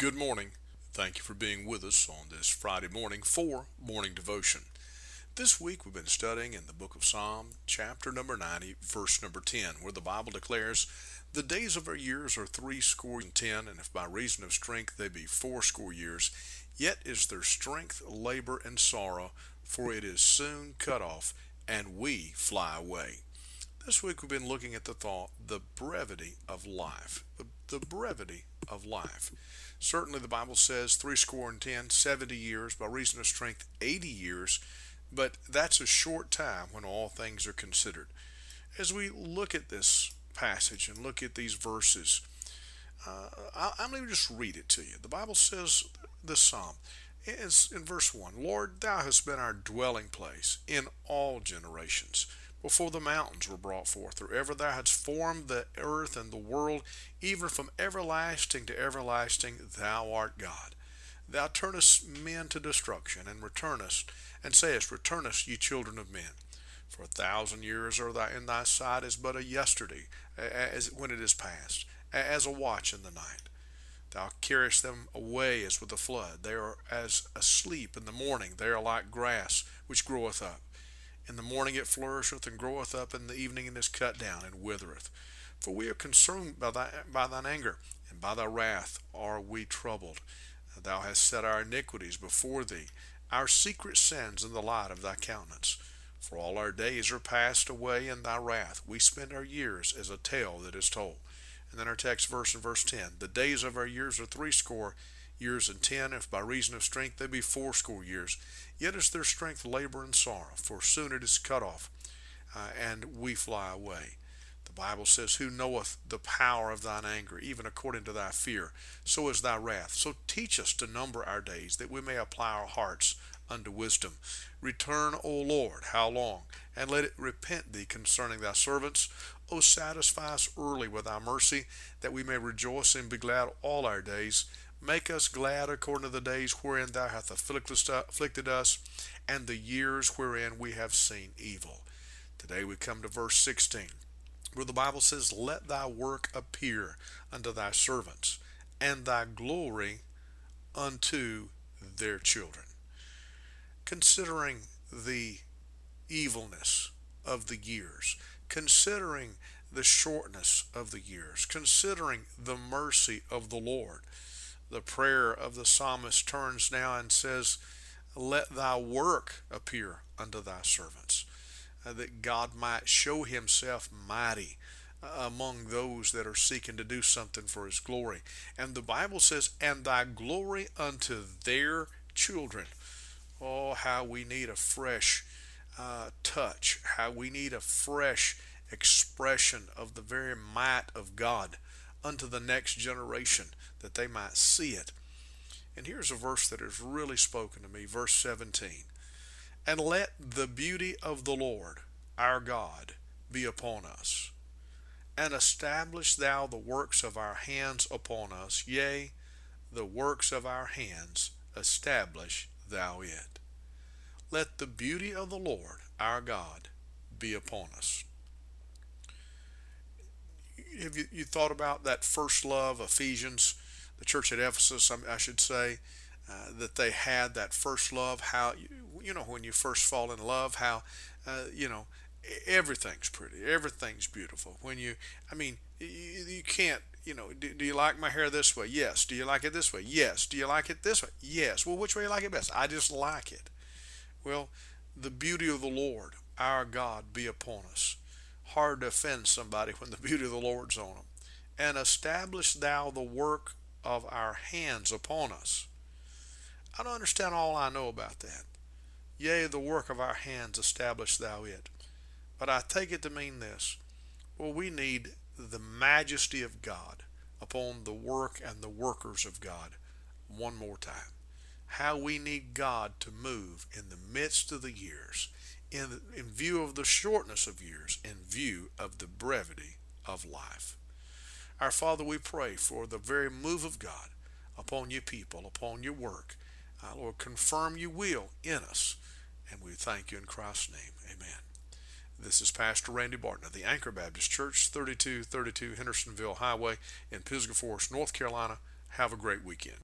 Good morning. Thank you for being with us on this Friday morning for Morning Devotion. This week we've been studying in the book of Psalm, chapter number 90, verse number 10, where the Bible declares, The days of our years are three score and ten, and if by reason of strength they be fourscore years, yet is their strength labor and sorrow, for it is soon cut off, and we fly away. This week we've been looking at the thought, the brevity of life. The, the brevity of life. Certainly, the Bible says three score and ten, 70 years, by reason of strength, 80 years, but that's a short time when all things are considered. As we look at this passage and look at these verses, uh, I, I'm going to just read it to you. The Bible says this psalm is in verse 1 Lord, thou hast been our dwelling place in all generations before the mountains were brought forth, or ever thou hadst formed the earth and the world, even from everlasting to everlasting, thou art God. Thou turnest men to destruction, and returnest, and sayest, Return us, ye children of men. For a thousand years are thy in thy sight as but a yesterday, as when it is past, as a watch in the night. Thou carriest them away as with a flood. They are as asleep in the morning. They are like grass which groweth up. In the morning it flourisheth and groweth up, in the evening it is cut down and withereth. For we are consumed by, thy, by thine anger, and by thy wrath are we troubled. Thou hast set our iniquities before thee, our secret sins in the light of thy countenance. For all our days are passed away in thy wrath. We spend our years as a tale that is told. And then our text verse in verse 10 The days of our years are threescore years and ten, if by reason of strength they be fourscore years. Yet is their strength labor and sorrow, for soon it is cut off, uh, and we fly away. The Bible says, Who knoweth the power of thine anger, even according to thy fear, so is thy wrath. So teach us to number our days, that we may apply our hearts unto wisdom. Return, O Lord, how long? And let it repent thee concerning thy servants. O satisfy us early with thy mercy, that we may rejoice and be glad all our days. Make us glad according to the days wherein thou hast afflicted us, and the years wherein we have seen evil. Today we come to verse 16, where the Bible says, Let thy work appear unto thy servants, and thy glory unto their children. Considering the evilness of the years, considering the shortness of the years, considering the mercy of the Lord, the prayer of the psalmist turns now and says, Let thy work appear unto thy servants, uh, that God might show himself mighty uh, among those that are seeking to do something for his glory. And the Bible says, And thy glory unto their children. Oh, how we need a fresh uh, touch, how we need a fresh expression of the very might of God unto the next generation that they might see it. And here's a verse that has really spoken to me, verse 17. And let the beauty of the Lord our God be upon us, and establish thou the works of our hands upon us, yea, the works of our hands establish thou it. Let the beauty of the Lord our God be upon us have you, you thought about that first love, Ephesians, the church at Ephesus, I should say, uh, that they had that first love? How, you, you know, when you first fall in love, how, uh, you know, everything's pretty, everything's beautiful. When you, I mean, you, you can't, you know, do, do, you like my hair this way? Yes. Do you like it this way? Yes. Do you like it this way? Yes. Well, which way you like it best? I just like it. Well, the beauty of the Lord, our God, be upon us hard to offend somebody when the beauty of the Lord's on them. And establish thou the work of our hands upon us. I don't understand all I know about that. Yea, the work of our hands establish thou it. But I take it to mean this. Well, we need the majesty of God upon the work and the workers of God one more time. How we need God to move in the midst of the years in, in view of the shortness of years, in view of the brevity of life. Our Father, we pray for the very move of God upon your people, upon your work. Uh, Lord, confirm your will in us, and we thank you in Christ's name. Amen. This is Pastor Randy Barton of the Anchor Baptist Church, 3232 Hendersonville Highway in Pisgah Forest, North Carolina. Have a great weekend.